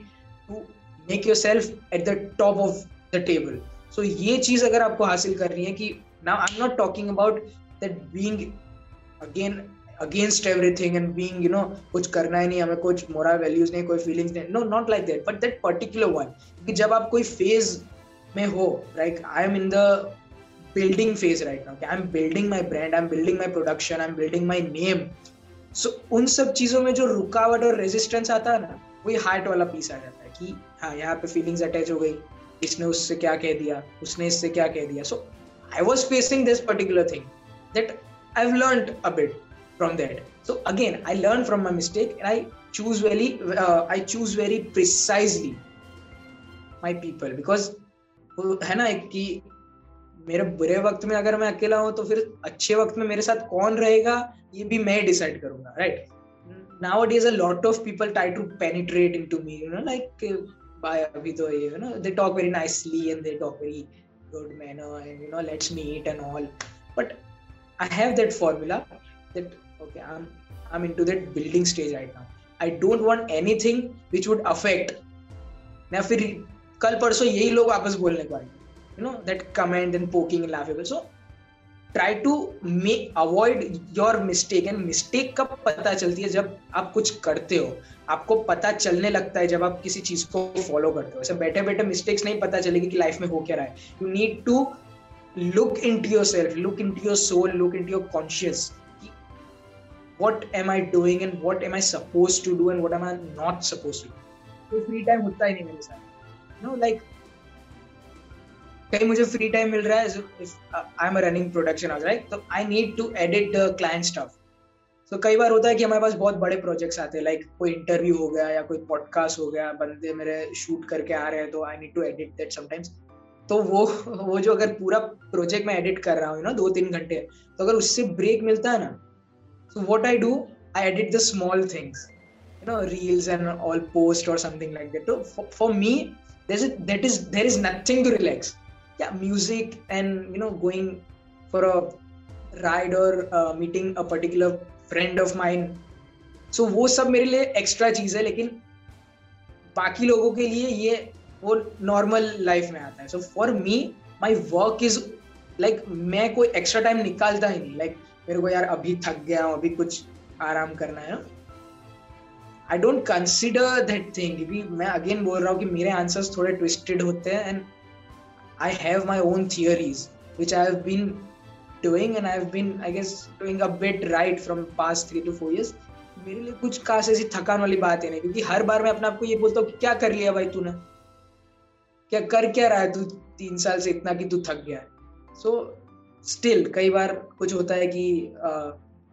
to make yourself at the top of the table so ये चीज़ अगर आपको हासिल करनी है कि now I am not talking about that being again against everything and being you know कुछ करना ही नहीं, हमें कुछ मोरल वैल्यूज़ नहीं, कोई फीलिंग्स नहीं। No not like that but that particular one कि जब आप कोई फ़ेज़ में हो like I am in the building phase right now I am building my brand I am building my production I am building my name so उन सब चीज़ों में जो रुकावट और रेजिस्टेंस आता है ना, वही हार्ट वाला पीस आ जाता है कि हाँ यहाँ पे फीलिंग्स अटैच हो गई, इसने उससे क्या कह दिया, उसने इससे क्या कह दिया। So I was facing this particular thing that I have learned a bit from that so again i learn from my mistake and i choose very uh, i choose very precisely my people because है ना कि मेरे बुरे वक्त में अगर मैं अकेला हूँ तो फिर अच्छे वक्त में मेरे साथ कौन रहेगा ये भी मैं डिसाइड करूँगा right nowadays a lot of people try to penetrate into me you know like by abhi to ye you know they talk very nicely and they talk very good manner and you know let's meet and all but i have that formula that okay, i'm i'm into that building stage right now. I don't want anything which would affect. ना फिर कल परसों यही लोग वापस बोलने को आए you know that comment and poking laughable so try to may avoid your mistake and mistake कब पता चलती है? जब आप कुछ करते हो। आपको पता चलने लगता है जब आप किसी चीज़ को फॉलो करते हो। ऐसे बैठे बैठे मिस्टेक्स नहीं पता चलेगी कि लाइफ में हो क्या रहा है। You need to look into look into yourself, look into your soul, look into your conscious. What am i doing and what am i supposed to do and what am i not supposed to do? तो free time होता ही नहीं मेरे साथ। No like कहीं मुझे free time मिल रहा है I am running production house right तो I need to edit the client stuff तो कई बार होता है कि हमारे पास बहुत बड़े प्रोजेक्ट्स आते हैं लाइक कोई इंटरव्यू हो गया या कोई पॉडकास्ट हो गया, बंदे मेरे शूट करके आ रहे हैं तो I need to edit that sometimes तो वो वो जो अगर पूरा प्रोजेक्ट मैं एडिट कर रहा हूँ ना दो तीन घंटे तो अगर उससे ब्रेक मिलता है ना तो what I do I edit the small things you know reels and all post और समथिंग लाइक दैट तो for me that is there is nothing to relax या music and you know going for a ride और meeting a particular friend of mind so वो सब मेरे लिए extra चीज़ है लेकिन बाकी लोगों के लिए ये वो नॉर्मल लाइफ में आता है. So for me my work is like मैं कोई एक्स्ट्रा टाइम निकालता ही नहीं. लाइक like, मेरे को यार अभी थक गया हूँ, अभी कुछ आराम करना है। I don't consider that thing मैं अगेन बोल रहा हूँ कि मेरे आंसर्स थोड़े ट्विस्टेड होते हैं and I have my own theories which I have been doing and I have been I guess doing a bit right from past three to four years मेरे लिए कुछ खास ऐसी थकान वाली बात है नहीं, क्योंकि हर बार मैं अपने आप को ये बोलता हूँ क्या कर लिया भाई तूने? क्या कर क्या रहा है तू तीन साल से इतना कि तू थक गया है? सो स्टिल कई बार कुछ होता है कि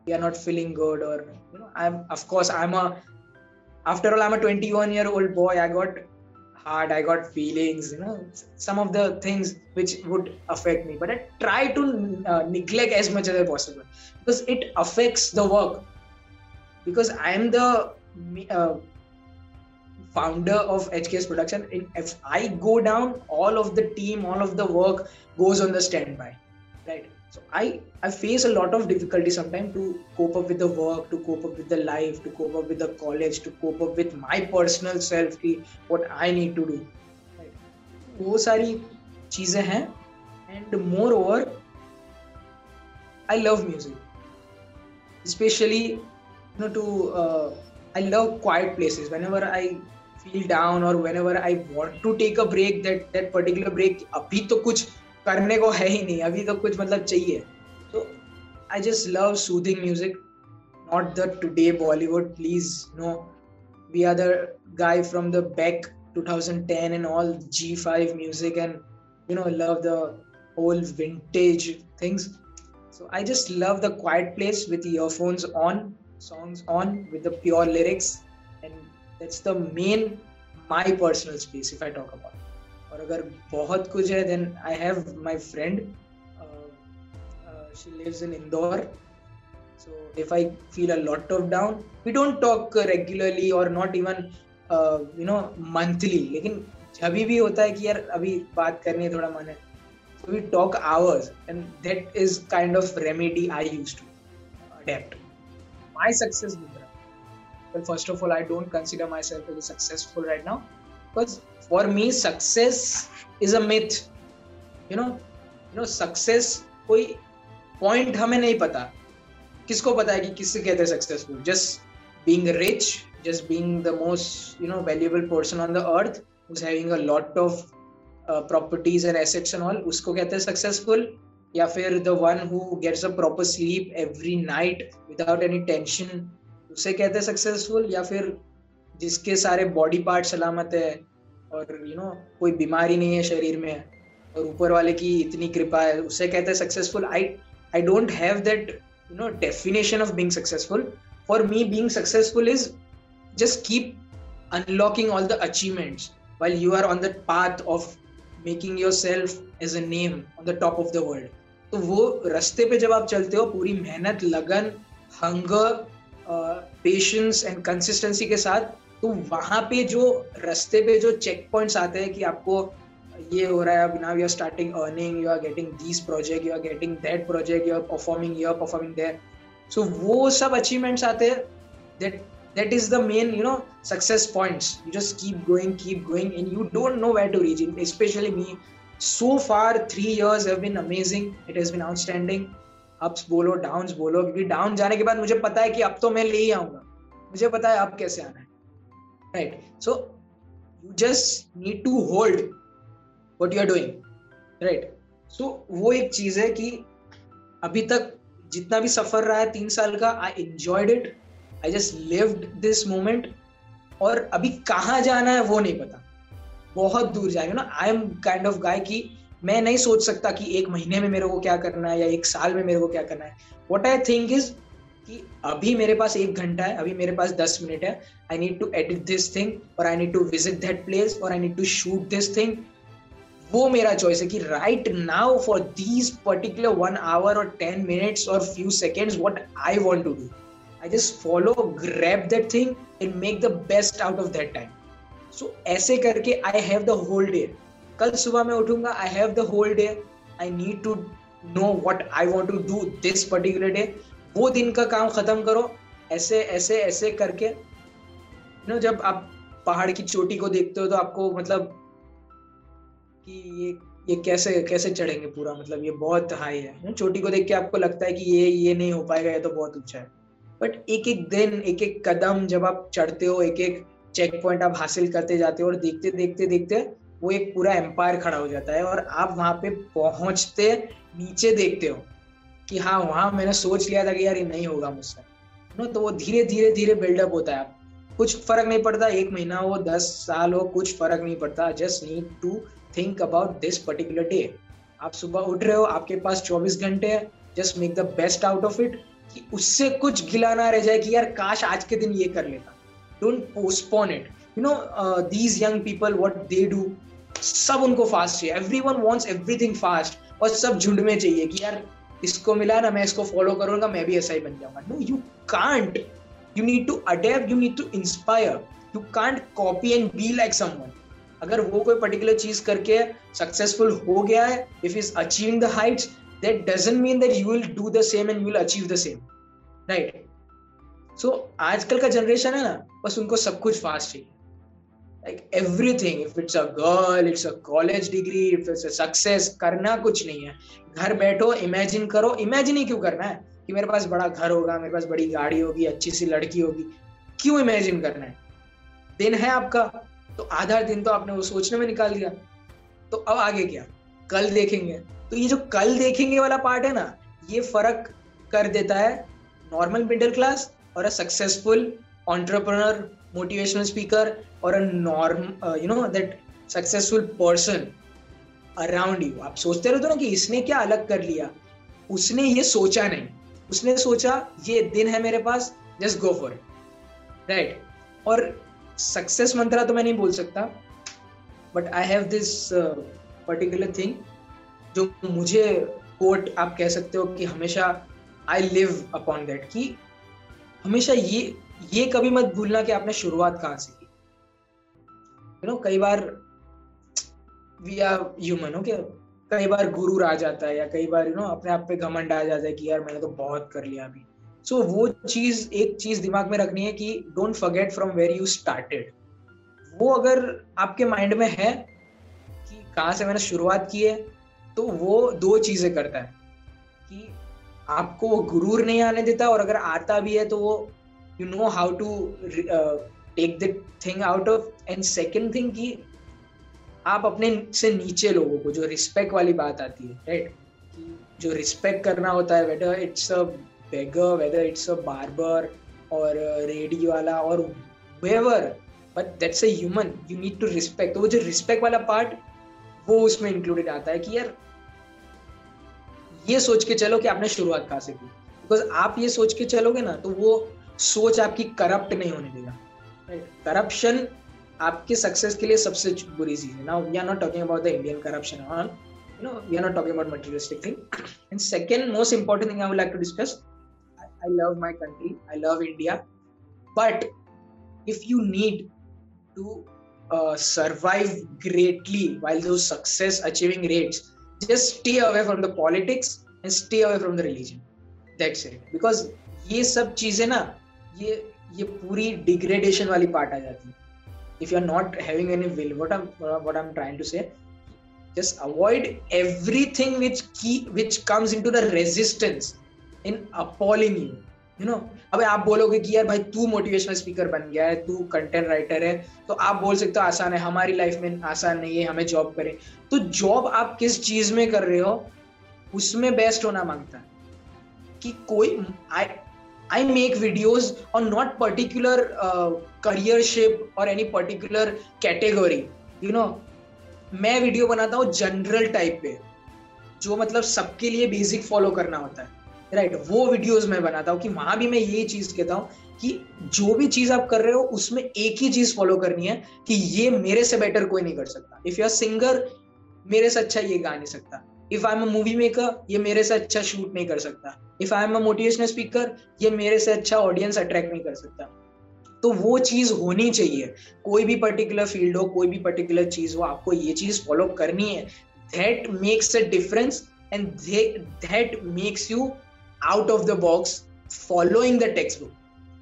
you are not feeling good और I am after all I am a 21 year old boy I got hard I got feelings you know some of the things which would affect me but I try to neglect as much as possible because it affects the work because I am the founder of hks production. If i go down, all of the team, all of the work goes on the standby. Right? So I I face a lot of difficulty sometimes to cope up with the work, to cope up with the life, to cope up with the college, to cope up with my personal self की what I need to do. Right? वो सारी चीज़ें हैं and moreover I love music, especially you know to uh, I love quiet places. Whenever I feel down or whenever I want to take a break that that particular break अभी तो कुछ करने को है ही नहीं, अभी तो कुछ मतलब चाहिए। तो I just love soothing music not the today Bollywood please no we are the guy from the back 2010 and all G five music and you know love the whole vintage things so I just love the quiet place with earphones on songs on with the pure lyrics and that's the main my personal space if I talk about अगर बहुत कुछ है then I have my friend she lives in Indore so if I feel a lot of down we don't talk regularly और not even you know monthly लेकिन जब भी होता है कि यार अभी बात करनी है थोड़ा मन है so we talk hours and that is kind of remedy I use to adapt my success first of all I don't consider my self successful right now because for me success is a you know you know success कोई point हमें नहीं पता। किसको पता है कि किससे कहते हैं successful just being rich just being the most you know valuable person on the earth having a lot of properties and assets and all उसको कहते हैं सक्सेसफुल या फिर the one who gets a proper sleep every night without any tension उसे कहते हैं successful या फिर जिसके सारे बॉडी पार्ट सलामत है और यू you नो know, कोई बीमारी नहीं है शरीर में और ऊपर वाले की इतनी कृपा है। उसे कहते हैं successful I I don't have that you know definition of being successful for me being successful is just keep unlocking all the achievements while you are on the path of making yourself as a name on the top of the world तो वो रास्ते पे जब आप चलते हो पूरी मेहनत लगन हंगर पेशेंस एंड कंसिस्टेंसी के साथ तो वहाँ पे जो रस्ते पे जो चेक पॉइंट्स आते हैं कि आपको ये हो रहा है, अब now you are starting earning you are getting this project you are getting that project you are performing you are performing that so वो सब अचीवमेंट्स आते हैं. That that is the main, you know, success points. You just keep going keep going, and you don't know where to reach. Especially me, so far three years have been amazing. It has been outstanding. Ups बोलो down बोलो. क्योंकि down जाने के बाद मुझे पता है कि अब तो मैं ले ही आऊँगा। मुझे पता है अब कैसे आना है। So you just need to hold what you are doing right so so, वो एक चीज़ है कि अभी तक जितना भी सफ़र रहा है तीन साल का I enjoyed it I just lived this moment और अभी कहाँ जाना है वो नहीं पता। बहुत दूर जाएँगे ना। I am kind of guy की मैं नहीं सोच सकता कि एक महीने में मेरे को क्या करना है या एक साल में मेरे को क्या करना है। वॉट आई थिंक इज़ कि अभी मेरे पास एक घंटा है, अभी मेरे पास दस मिनट है। I need to edit this thing और I need to visit that place और I need to shoot this thing वो मेरा चॉइस है कि right now for these particular one hour और टेन मिनट्स और few seconds what I want to do I just follow grab that thing and make the best out of that time so ऐसे करके I have the whole day कल सुबह मैं उठूँगा I have the whole day I need to know what I want to do this particular day वो दिन का काम खत्म करो, ऐसे ऐसे ऐसे करके। नो जब आप पहाड़ की चोटी को देखते हो तो आपको मतलब कि ये ये कैसे कैसे चढ़ेंगे पूरा? मतलब ये बहुत हाई है। चोटी को देख के आपको लगता है कि ये ये नहीं हो पाएगा, ये तो बहुत ऊँचा है। बट एक एक दिन एक एक कदम जब आप चढ़ते हो एक एक चेक पॉइंट आप हासिल करते जाते हो और देखते देखते देखते वो एक पूरा एम्पायर खड़ा हो जाता है और आप वहाँ पे पहुँचते, नीचे देखते हो। कि हाँ वहाँ मैंने सोच लिया था कि यार ये नहीं होगा मुझसे। नो तो वो धीरे धीरे धीरे बिल्डअप होता है। कुछ फ़र्क नहीं पड़ता, एक महीना हो, दस साल हो, कुछ फ़र्क नहीं पड़ता। Just need to think about this particular day आप सुबह उठ रहे हो, आपके पास 24 घंटे है। Just make the best out of it कि उससे कुछ गिला ना रह जाए कि यार काश आज के दिन ये कर लेता। Don't postpone it you know these young people what they do सब उनको फास्ट चाहिए। Every one wants everything fast और सब झुंड में चाहिए कि यार इसको मिला ना मैं इसको फॉलो करूँगा, मैं भी ऐसा ही बन जाऊँगा। No you can't you need to adapt you need to inspire you can't copy and be like someone अगर वो कोई पर्टिकुलर चीज़ करके सक्सेसफुल हो गया है if is achieving the heights that doesn't mean that you will do the same and you will achieve the same right so आजकल का generation है ना, बस उनको सब कुछ फास्ट चाहिए like, everything. If it's a girl, it's a college degree, if it's a success, करना कुछ नहीं है। घर बैठो इमेजिन करो। इमेजिन ही क्यों करना है? कि मेरे पास बड़ा घर होगा, मेरे पास बड़ी गाड़ी होगी, अच्छी सी लड़की होगी। क्यों इमेजिन करना है? दिन है आपका तो आधा दिन तो आपने वो सोचने में निकाल दिया। तो अब आगे क्या? कल देखेंगे। तो ये जो कल देखेंगे वाला पार्ट है ना, ये फ़र्क कर देता है नॉर्मल मिडिल क्लास और a successful entrepreneur motivational speaker और a norm you know that successful person around you आप सोचते रहते हो ना कि इसने क्या अलग कर लिया? उसने ये सोचा नहीं। उसने सोचा, ये दिन है मेरे पास just go for it right और सक्सेस मंत्रा तो मैं नहीं बोल सकता but I have this particular thing जो मुझे कोट आप कह सकते हो कि हमेशा आई लिव अपॉन दैट कि हमेशा ये ये कभी मत भूलना कि आपने शुरुआत कहाँ से की। यू नो कई बार वी आर ह्यूमन ओके कई बार गुरु आ जाता है या कई बार यू नो अपने आप पे घमंड आ जाता है कि यार मैंने तो बहुत कर लिया अभी। सो so, वो चीज़ एक चीज़ दिमाग में रखनी है कि don't forget from where you started वो अगर आपके माइंड में है कि कहाँ से मैंने शुरुआत की है तो वो दो चीज़ें करता है। कि आपको वो गुरूर नहीं आने देता और अगर आता भी है तो वो you know how to take the thing out of and second thing कि आप अपने से नीचे लोगों को, जो रिस्पेक्ट वाली बात आती है राइट जो रिस्पेक्ट करना होता है whether it's a beggar whether it's a barber और रेडी वाला और weaver but that's a human you need to respect तो वो जो रिस्पेक्ट वाला पार्ट वो उसमें इंक्लूडेड आता है कि यार ये सोच के चलो कि आपने शुरुआत कहा से की? बिकॉज़ आप ये सोच के चलोगे ना तो वो सोच आपकी करप्ट नहीं होने देगा। करप्शन आपके सक्सेस के लिए सबसे बुरी चीज़ है। ना we are not talking about the Indian corruption on you know we are not talking about materialistic thing and second most important thing I would like to discuss I love my country I love India but if you need to survive greatly while though success achieving rates just stay away from the politics and stay away from the religion that's it because ये सब चीज़ें ना ये ये पूरी degradation वाली part आ जाती है if you are not having any will what I what I am trying to say just avoid everything which key which comes into the resistance in appalling you you know अब आप बोलोगे कि यार भाई तू मोटिवेशनल स्पीकर बन गया है, तू कंटेंट राइटर है तो आप बोल सकते हो आसान है, हमारी लाइफ में आसान नहीं है, हमें जॉब करें। तो जॉब आप किस चीज़ में कर रहे हो, उसमें बेस्ट होना माँगता है। कि कोई I I make videos on not particular career shape और any particular category you know मैं वीडियो बनाता हूँ जनरल टाइप पे, जो मतलब सबके लिए बेसिक फॉलो करना होता है। राइट वो वीडियोस मैं बनाता हूँ कि वहाँ भी मैं ये चीज़ कहता हूँ कि जो भी चीज़ आप कर रहे हो, उसमें एक ही चीज़ फॉलो करनी है कि ये मेरे से बेटर कोई नहीं कर सकता। इफ़ यू आर सिंगर मेरे से अच्छा ये गा नहीं सकता। If I am a movie maker ये मेरे से अच्छा शूट नहीं कर सकता। If I am a motivational speaker ये मेरे से अच्छा ऑडियंस अट्रैक्ट नहीं कर सकता। तो वो चीज़ होनी चाहिए। कोई भी पर्टिकुलर फ़ील्ड हो, कोई भी पर्टिकुलर चीज़ हो, आपको ये चीज़ फॉलो करनी है। That makes a difference and that makes you out of the box following the text book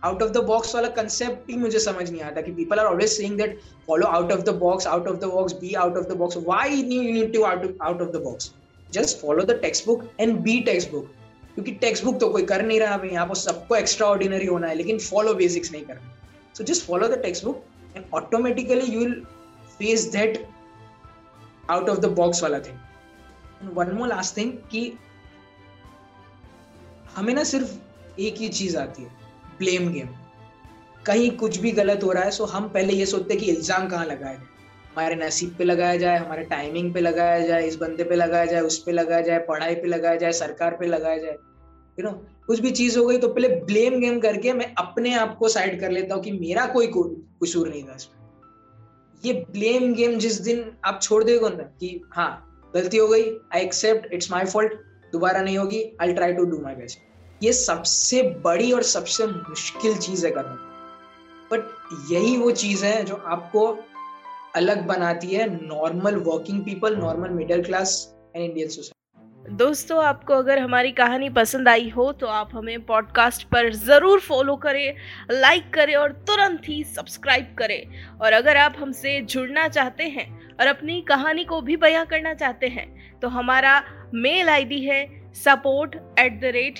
out of the box वाला कंसेप्ट ही मुझे समझ नहीं आता कि people are always saying that follow out of the box out of the box be out of the box why you need to out out of the box just follow the text book and be text book क्योंकि text book तो कोई कर नहीं रहा भाई यहाँ पर सबको एक्स्ट्रा ऑर्डिनरी होना है, लेकिन फॉलो बेसिक्स नहीं करना। So just follow the text book and automatically you will face that out of the box वाला thing one more last thing कि हमें ना सिर्फ़ एक ही चीज़ आती है ब्लेम गेम कहीं कुछ भी गलत हो रहा है सो हम पहले ये सोचते हैं कि इल्ज़ाम कहाँ लगाया जाए। हमारे नसीब पे लगाया जाए, हमारे टाइमिंग पे लगाया जाए, इस बंदे पे लगाया जाए, उस पे लगाया जाए, पढ़ाई पे लगाया जाए, सरकार पे लगाया जाए। यू नो कुछ भी चीज़ हो गई तो पहले ब्लेम गेम करके मैं अपने आप को साइड कर लेता हूँ कि मेरा कोई कसूर नहीं था इसमें। ये ब्लेम गेम जिस दिन आप छोड़ देगा ना कि हाँ गलती हो गई I accept it's my fault दोबारा नहीं होगी I try to do my best ये सबसे बड़ी और सबसे मुश्किल चीज़ है करना बट यही वो चीज़ है जो आपको अलग बनाती है normal working people normal middle class and Indian society दोस्तों, आपको अगर हमारी कहानी पसंद आई हो तो आप हमें पॉडकास्ट पर ज़रूर फॉलो करें लाइक करें और तुरंत ही सब्सक्राइब करें। और अगर आप हमसे जुड़ना चाहते हैं और अपनी कहानी को भी बयां करना चाहते हैं तो हमारा मेल आईडी है support at the rate